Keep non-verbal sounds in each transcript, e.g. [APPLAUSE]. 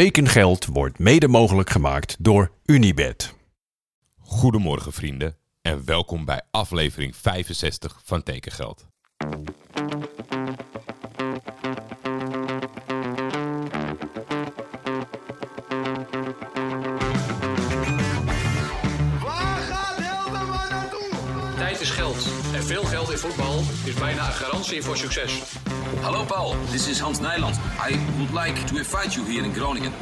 Tekengeld wordt mede mogelijk gemaakt door Unibed. Goedemorgen vrienden en welkom bij aflevering 65 van Tekengeld. Is bijna een garantie voor succes. Hallo Paul, this is Hans Nijland. I would like to invite you here in Groningen.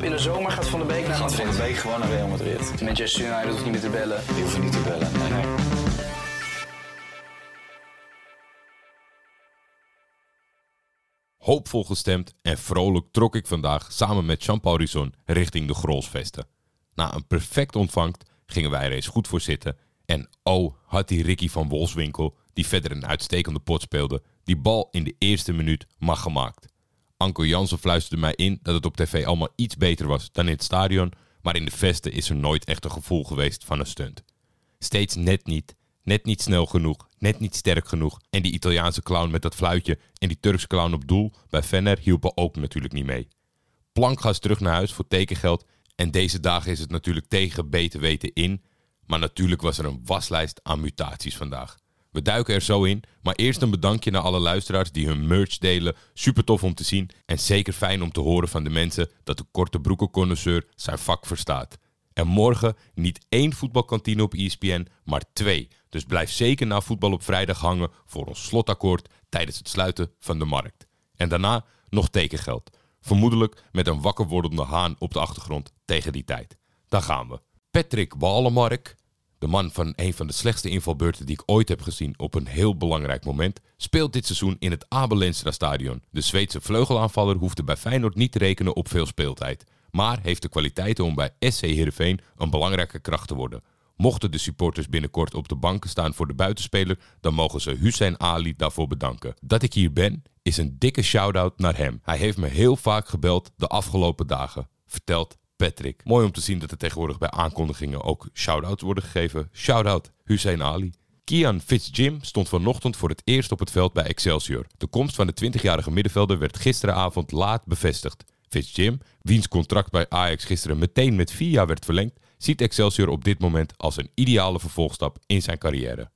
In de zomer gaat Van der Beek naar Gaat Van Madrid. de Beek gewoon naar Real Madrid. Manchester United hoeft niet meer te bellen. Die hoeven niet te bellen. Nee, nee. Hoopvol gestemd en vrolijk trok ik vandaag samen met Jean-Paul Risson richting de Grolsvesten. Na een perfect ontvangst gingen wij er eens goed voor zitten. En oh, had die Ricky van Wolfswinkel, die verder een uitstekende pot speelde, die bal in de eerste minuut mag gemaakt. Anko Jansen fluisterde mij in dat het op tv allemaal iets beter was dan in het stadion, maar in de vesten is er nooit echt een gevoel geweest van een stunt. Steeds net niet, net niet snel genoeg, net niet sterk genoeg. En die Italiaanse clown met dat fluitje en die Turkse clown op doel bij Venner hielpen ook natuurlijk niet mee. Plankgas terug naar huis voor tekengeld en deze dagen is het natuurlijk tegen beter weten in. Maar natuurlijk was er een waslijst aan mutaties vandaag. We duiken er zo in, maar eerst een bedankje naar alle luisteraars die hun merch delen. Super tof om te zien en zeker fijn om te horen van de mensen dat de korte broekenconnoisseur zijn vak verstaat. En morgen niet één voetbalkantine op ESPN, maar twee. Dus blijf zeker na voetbal op vrijdag hangen voor ons slotakkoord tijdens het sluiten van de markt. En daarna nog tekengeld. Vermoedelijk met een wakker wordende haan op de achtergrond tegen die tijd. Daar gaan we. Patrick Walemark, de man van een van de slechtste invalbeurten die ik ooit heb gezien op een heel belangrijk moment, speelt dit seizoen in het Abel Lenstra stadion. De Zweedse vleugelaanvaller hoefde bij Feyenoord niet te rekenen op veel speeltijd, maar heeft de kwaliteiten om bij SC Heerenveen een belangrijke kracht te worden. Mochten de supporters binnenkort op de banken staan voor de buitenspeler, dan mogen ze Hussein Ali daarvoor bedanken. Dat ik hier ben, is een dikke shout-out naar hem. Hij heeft me heel vaak gebeld de afgelopen dagen, vertelt Patrick. Mooi om te zien dat er tegenwoordig bij aankondigingen ook shout-outs worden gegeven. Shout-out Hussein Ali. Kian Fitzjim stond vanochtend voor het eerst op het veld bij Excelsior. De komst van de 20-jarige middenvelder werd gisteravond laat bevestigd. Fitzjim, wiens contract bij Ajax gisteren meteen met vier jaar werd verlengd, ziet Excelsior op dit moment als een ideale vervolgstap in zijn carrière.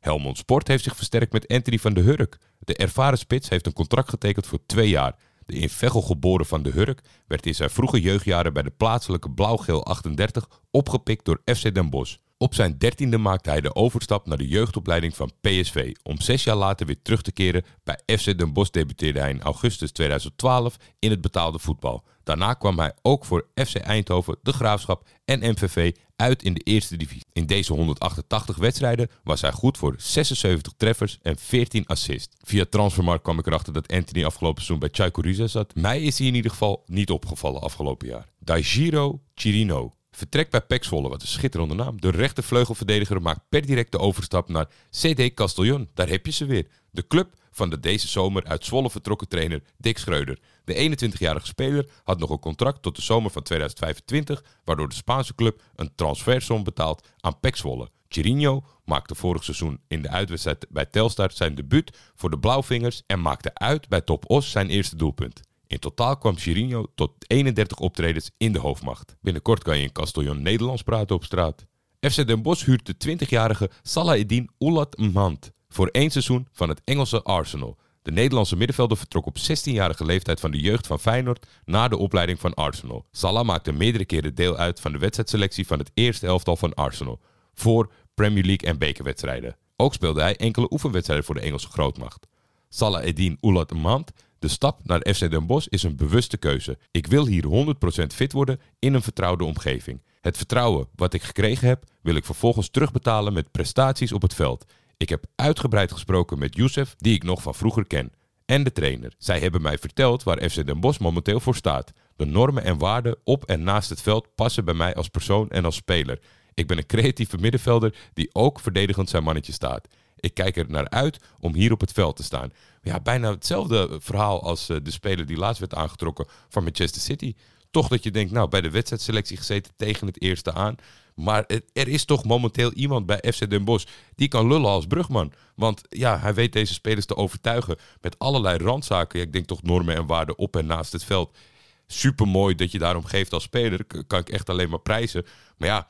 Helmond Sport heeft zich versterkt met Anthony van de Hurk. De ervaren spits heeft een contract getekend voor twee jaar. De in Veghel geboren van de Hurk werd in zijn vroege jeugdjaren bij de plaatselijke Blauw-Geel 38 opgepikt door FC Den Bosch. Op zijn dertiende maakte hij de overstap naar de jeugdopleiding van PSV. Om zes jaar later weer terug te keren bij FC Den Bosch debuteerde hij in augustus 2012 in het betaalde voetbal. Daarna kwam hij ook voor FC Eindhoven, De Graafschap en MVV uit in de eerste divisie. In deze 188 wedstrijden was hij goed voor 76 treffers en 14 assists. Via Transfermarkt kwam ik erachter dat Anthony afgelopen seizoen bij Chaiko Riza zat. Mij is hij in ieder geval niet opgevallen afgelopen jaar. Daijiro Chirino. Vertrekt bij Pek wat een schitterende naam. De rechtervleugelverdediger maakt per direct de overstap naar CD Castellon. Daar heb je ze weer. De club van de deze zomer uit Zwolle vertrokken trainer Dick Schreuder. De 21-jarige speler had nog een contract tot de zomer van 2025, waardoor de Spaanse club een transfersom betaalt aan Pek Zwolle. Chirinho maakte vorig seizoen in de uitwedstrijd bij Telstar zijn debuut voor de Blauwvingers en maakte uit bij Top Os zijn eerste doelpunt. In totaal kwam Chirinho tot 31 optredens in de hoofdmacht. Binnenkort kan je in Castellon Nederlands praten op straat. FC Den Bosch huurt de 20-jarige Salaheddin Oulat Mhand voor één seizoen van het Engelse Arsenal. De Nederlandse middenvelder vertrok op 16-jarige leeftijd van de jeugd van Feyenoord na de opleiding van Arsenal. Salah maakte meerdere keren deel uit van de wedstrijdselectie van het eerste elftal van Arsenal voor Premier League en bekerwedstrijden. Ook speelde hij enkele oefenwedstrijden voor de Engelse grootmacht. Salah Eddin Oulat Mand. De stap naar FC Den Bosch is een bewuste keuze. Ik wil hier 100% fit worden in een vertrouwde omgeving. Het vertrouwen wat ik gekregen heb, wil ik vervolgens terugbetalen met prestaties op het veld. Ik heb uitgebreid gesproken met Youssef, die ik nog van vroeger ken, en de trainer. Zij hebben mij verteld waar FC Den Bosch momenteel voor staat. De normen en waarden op en naast het veld passen bij mij als persoon en als speler. Ik ben een creatieve middenvelder die ook verdedigend zijn mannetje staat. Ik kijk er naar uit om hier op het veld te staan. Ja, bijna hetzelfde verhaal als eh, de speler die laatst werd aangetrokken van Manchester City. Toch dat je denkt, nou, bij de wedstrijdselectie gezeten tegen het eerste aan. Maar er is toch momenteel iemand bij FC Den Bosch die kan lullen als brugman. Want ja, hij weet deze spelers te overtuigen met allerlei randzaken. Ik denk toch normen en waarden op en naast het veld. super mooi dat je daarom geeft als speler. Kan ik echt alleen maar prijzen. Maar ja,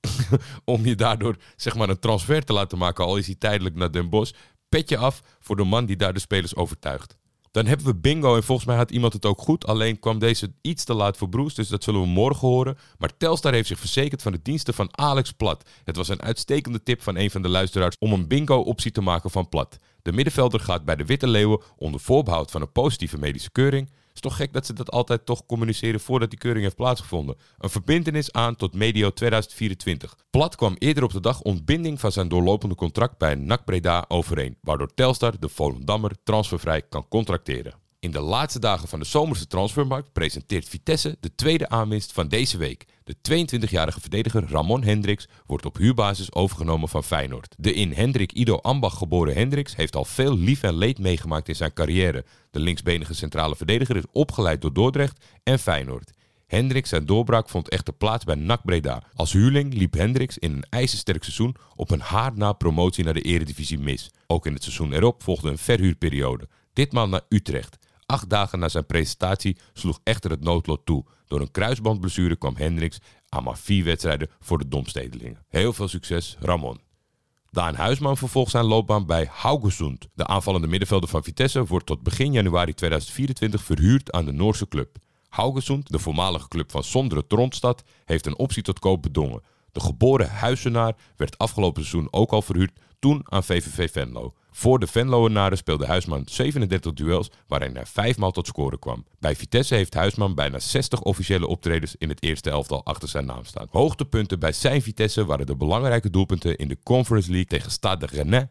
[LAUGHS] om je daardoor zeg maar een transfer te laten maken, al is hij tijdelijk naar Den Bosch, pet je af voor de man die daar de spelers overtuigt. Dan hebben we bingo en volgens mij had iemand het ook goed. Alleen kwam deze iets te laat voor Broes, dus dat zullen we morgen horen. Maar Telstar heeft zich verzekerd van de diensten van Alex Plat. Het was een uitstekende tip van een van de luisteraars om een bingo-optie te maken van Plat. De middenvelder gaat bij de Witte Leeuwen onder voorbehoud van een positieve medische keuring. Is toch gek dat ze dat altijd toch communiceren voordat die keuring heeft plaatsgevonden. Een verbindenis aan tot medio 2024. Plat kwam eerder op de dag ontbinding van zijn doorlopende contract bij NAC Breda overeen, waardoor Telstar de Volendammer transfervrij kan contracteren. In de laatste dagen van de zomerse transfermarkt presenteert Vitesse de tweede aanwinst van deze week. De 22-jarige verdediger Ramon Hendricks wordt op huurbasis overgenomen van Feyenoord. De in Hendrik Ido Ambach geboren Hendricks heeft al veel lief en leed meegemaakt in zijn carrière. De linksbenige centrale verdediger is opgeleid door Dordrecht en Feyenoord. Hendricks zijn doorbraak vond echter plaats bij NAC Breda. Als huurling liep Hendricks in een ijzersterk seizoen op een haar na promotie naar de eredivisie mis. Ook in het seizoen erop volgde een verhuurperiode. Ditmaal naar Utrecht. Acht dagen na zijn presentatie sloeg echter het noodlot toe. Door een kruisbandblessure kwam Hendricks aan maar vier wedstrijden voor de Domstedelingen. Heel veel succes, Ramon. Daan Huisman vervolgt zijn loopbaan bij Haugesund. De aanvallende middenvelder van Vitesse wordt tot begin januari 2024 verhuurd aan de Noorse club. Haugesund, de voormalige club van Sondre Trondstad, heeft een optie tot koop bedongen. De geboren Huizenaar werd afgelopen seizoen ook al verhuurd, toen aan VVV Venlo. Voor de Venloenaren speelde Huisman 37 duels waarin hij vijfmaal tot scoren kwam. Bij Vitesse heeft Huisman bijna 60 officiële optredens in het eerste elftal achter zijn naam staan. Hoogtepunten bij zijn Vitesse waren de belangrijke doelpunten in de Conference League tegen Stade Rennais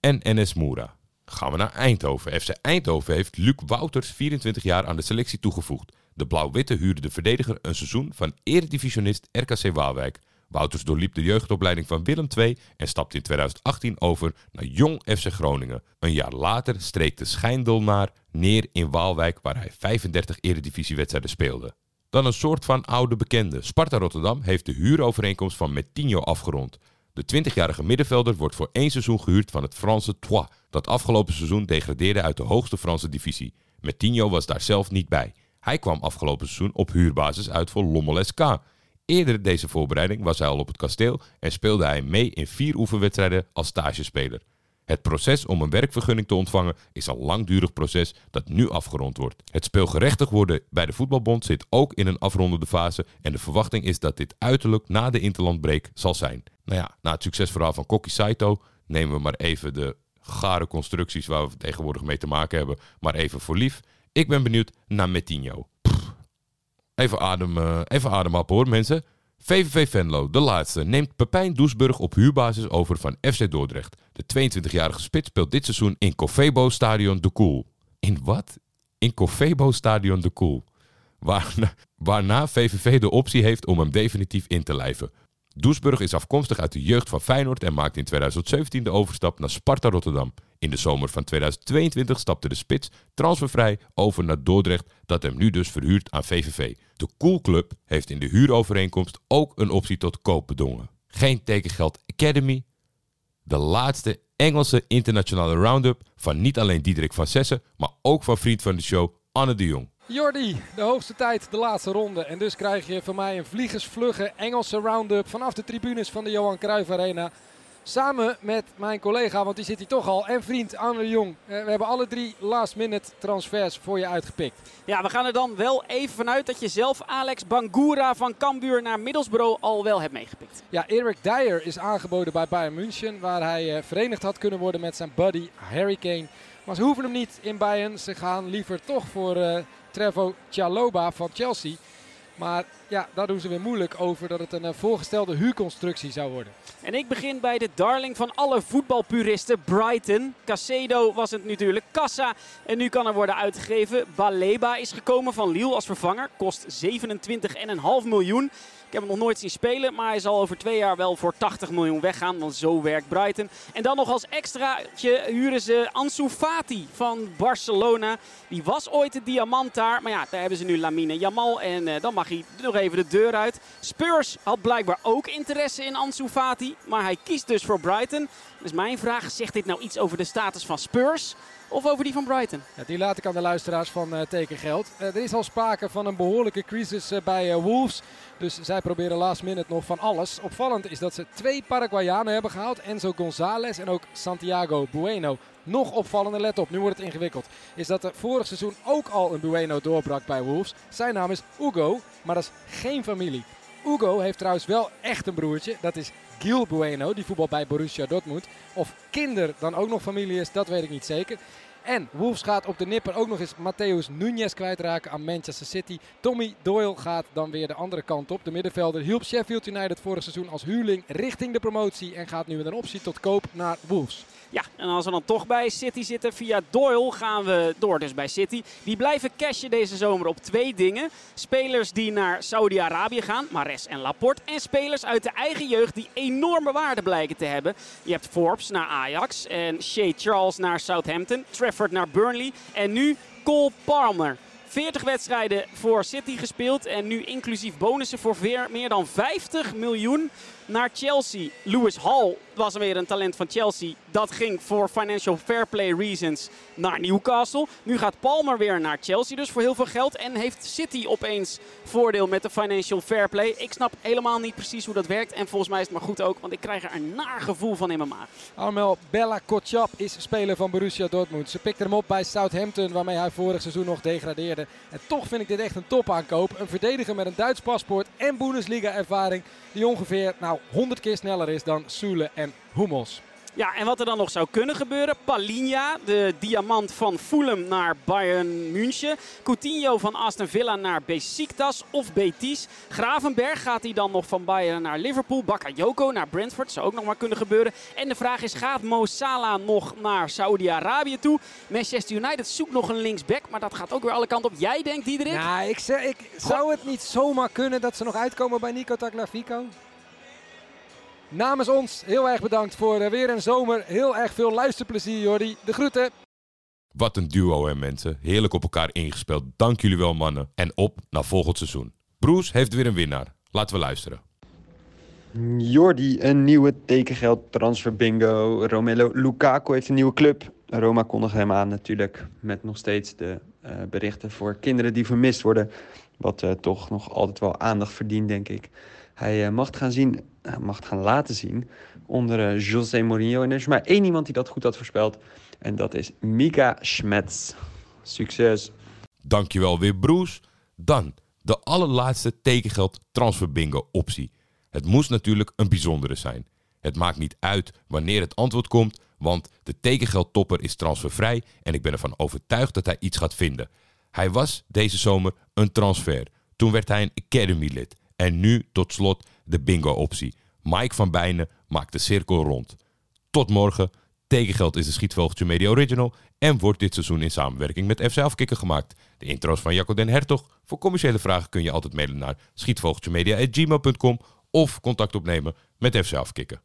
en NS Moura. Gaan we naar Eindhoven. FC Eindhoven heeft Luc Wouters, 24 jaar, aan de selectie toegevoegd. De Blauw-Witte huurde de verdediger een seizoen van eredivisionist RKC Waalwijk. Wouters doorliep de jeugdopleiding van Willem II en stapte in 2018 over naar Jong FC Groningen. Een jaar later streek de schijndolnaar neer in Waalwijk waar hij 35 eredivisiewedstrijden speelde. Dan een soort van oude bekende. Sparta Rotterdam heeft de huurovereenkomst van Metinho afgerond. De 20-jarige middenvelder wordt voor één seizoen gehuurd van het Franse Troyes, dat afgelopen seizoen degradeerde uit de hoogste Franse divisie. Metinho was daar zelf niet bij. Hij kwam afgelopen seizoen op huurbasis uit voor Lommel SK. Eerder deze voorbereiding was hij al op het kasteel en speelde hij mee in vier oefenwedstrijden als stagespeler. Het proces om een werkvergunning te ontvangen is een langdurig proces dat nu afgerond wordt. Het speelgerechtig worden bij de voetbalbond zit ook in een afrondende fase en de verwachting is dat dit uiterlijk na de interlandbreak zal zijn. Nou ja, na het succesverhaal van Kokki Saito nemen we maar even de gare constructies waar we tegenwoordig mee te maken hebben, maar even voor lief. Ik ben benieuwd naar Metinho. Even adem, eh, even adem op hoor mensen. VVV Venlo, de laatste, neemt Pepijn Doesburg op huurbasis over van FC Dordrecht. De 22-jarige spits speelt dit seizoen in Cofebo Stadion de Koel. In wat? In Cofebo Stadion de Koel. Waarna, waarna VVV de optie heeft om hem definitief in te lijven. Doesburg is afkomstig uit de jeugd van Feyenoord en maakte in 2017 de overstap naar Sparta Rotterdam. In de zomer van 2022 stapte de spits transfervrij over naar Dordrecht, dat hem nu dus verhuurt aan VVV. De Coolclub heeft in de huurovereenkomst ook een optie tot koop bedongen. Geen tekengeld Academy. De laatste Engelse internationale round-up van niet alleen Diederik van Sessen, maar ook van vriend van de show Anne de Jong. Jordi, de hoogste tijd, de laatste ronde. En dus krijg je van mij een vliegersvlugge Engelse round-up vanaf de tribunes van de Johan Cruijff Arena. Samen met mijn collega, want die zit hier toch al, en vriend Anne Jong. Eh, we hebben alle drie last-minute transfers voor je uitgepikt. Ja, we gaan er dan wel even vanuit dat je zelf Alex Bangura van Cambuur naar Middlesbrough al wel hebt meegepikt. Ja, Eric Dyer is aangeboden bij Bayern München, waar hij eh, verenigd had kunnen worden met zijn buddy Harry Kane. Maar ze hoeven hem niet in Bayern. Ze gaan liever toch voor eh Trevo Chalobah van Chelsea. Maar ja, daar doen ze weer moeilijk over dat het een eh, voorgestelde huurconstructie zou worden. En ik begin bij de darling van alle voetbalpuristen, Brighton. Casedo was het natuurlijk, Kassa. En nu kan er worden uitgegeven. Baleba is gekomen van Lille als vervanger. Kost 27,5 miljoen. Ik heb hem nog nooit zien spelen, maar hij zal over twee jaar wel voor 80 miljoen weggaan. Want zo werkt Brighton. En dan nog als extraatje huren ze Ansu Fati van Barcelona. Die was ooit de diamant daar. Maar ja, daar hebben ze nu Lamine Jamal. En eh, dan mag hij nog even de deur uit. Spurs had blijkbaar ook interesse in Ansu Fati. Maar hij kiest dus voor Brighton. Dus mijn vraag, zegt dit nou iets over de status van Spurs? of over die van Brighton? Ja, die laat ik aan de luisteraars van uh, Tekengeld. Uh, er is al sprake van een behoorlijke crisis uh, bij Wolves. Dus zij proberen last minute nog van alles. Opvallend is dat ze twee Paraguayanen hebben gehaald. Enzo González en ook Santiago Bueno. Nog opvallender, let op, nu wordt het ingewikkeld. Is dat er vorig seizoen ook al een Bueno doorbrak bij Wolves. Zijn naam is Hugo, maar dat is geen familie. Hugo heeft trouwens wel echt een broertje. Dat is Gil Bueno, die voetbal bij Borussia Dortmund. Of Kinder dan ook nog familie is, dat weet ik niet zeker. En Wolves gaat op de nipper ook nog eens Matthäus Nunez kwijtraken aan Manchester City. Tommy Doyle gaat dan weer de andere kant op. De middenvelder hielp Sheffield United vorig seizoen als huurling richting de promotie. En gaat nu met een optie tot koop naar Wolves. Ja, en als we dan toch bij City zitten, via Doyle gaan we door dus bij City. Die blijven cashen deze zomer op twee dingen. Spelers die naar Saudi-Arabië gaan, Mares en Laporte. En spelers uit de eigen jeugd die enorme waarde blijken te hebben. Je hebt Forbes naar Ajax en Shea Charles naar Southampton. Trafford naar Burnley en nu Cole Palmer. 40 wedstrijden voor City gespeeld en nu inclusief bonussen voor meer dan 50 miljoen naar Chelsea. Lewis Hall was weer een talent van Chelsea. Dat ging voor financial fair play reasons naar Newcastle. Nu gaat Palmer weer naar Chelsea, dus voor heel veel geld. En heeft City opeens voordeel met de financial fair play. Ik snap helemaal niet precies hoe dat werkt. En volgens mij is het maar goed ook, want ik krijg er een naar gevoel van in mijn maag. Armel Bella Kotschap is speler van Borussia Dortmund. Ze pikte hem op bij Southampton, waarmee hij vorig seizoen nog degradeerde. En toch vind ik dit echt een topaankoop. Een verdediger met een Duits paspoort en Bundesliga-ervaring. Die ongeveer nou, 100 keer sneller is dan Sule en Hummels. Ja, en wat er dan nog zou kunnen gebeuren. Palinha, de diamant van Fulham naar Bayern München. Coutinho van Aston Villa naar Besiktas of Betis. Gravenberg gaat hij dan nog van Bayern naar Liverpool. Bakayoko naar Brentford, zou ook nog maar kunnen gebeuren. En de vraag is, gaat Mo Salah nog naar Saudi-Arabië toe? Manchester United zoekt nog een linksback, maar dat gaat ook weer alle kanten op. Jij denkt, Diederik? Ja, ik, zeg, ik zou het niet zomaar kunnen dat ze nog uitkomen bij Nico Tagliafico? Namens ons heel erg bedankt voor eh, weer een zomer. Heel erg veel luisterplezier, Jordi. De groeten. Wat een duo hè mensen. Heerlijk op elkaar ingespeeld. Dank jullie wel mannen. En op naar volgend seizoen. Broes heeft weer een winnaar. Laten we luisteren. Jordi, een nieuwe tekengeld transfer bingo. Romelo Lukaku heeft een nieuwe club. Roma kondigt hem aan natuurlijk. Met nog steeds de uh, berichten voor kinderen die vermist worden. Wat uh, toch nog altijd wel aandacht verdient, denk ik. Hij uh, mag gaan zien, mag gaan laten zien onder uh, José Mourinho. En er is maar één iemand die dat goed had voorspeld. En dat is Mika Schmetz. Succes. Dankjewel weer, Broes. Dan de allerlaatste tekengeld transfer bingo optie. Het moest natuurlijk een bijzondere zijn. Het maakt niet uit wanneer het antwoord komt, want de tekengeldtopper is transfervrij en ik ben ervan overtuigd dat hij iets gaat vinden. Hij was deze zomer een transfer. Toen werd hij een Academy lid. En nu tot slot de bingo-optie. Mike van Bijnen maakt de cirkel rond. Tot morgen. Tekengeld is de Schietvogeltje Media Original en wordt dit seizoen in samenwerking met FC Afkikken gemaakt. De intro's van Jacco den Hertog. Voor commerciële vragen kun je altijd mailen naar schietvogeltjemedia.gmail.com of contact opnemen met FC Afkikken.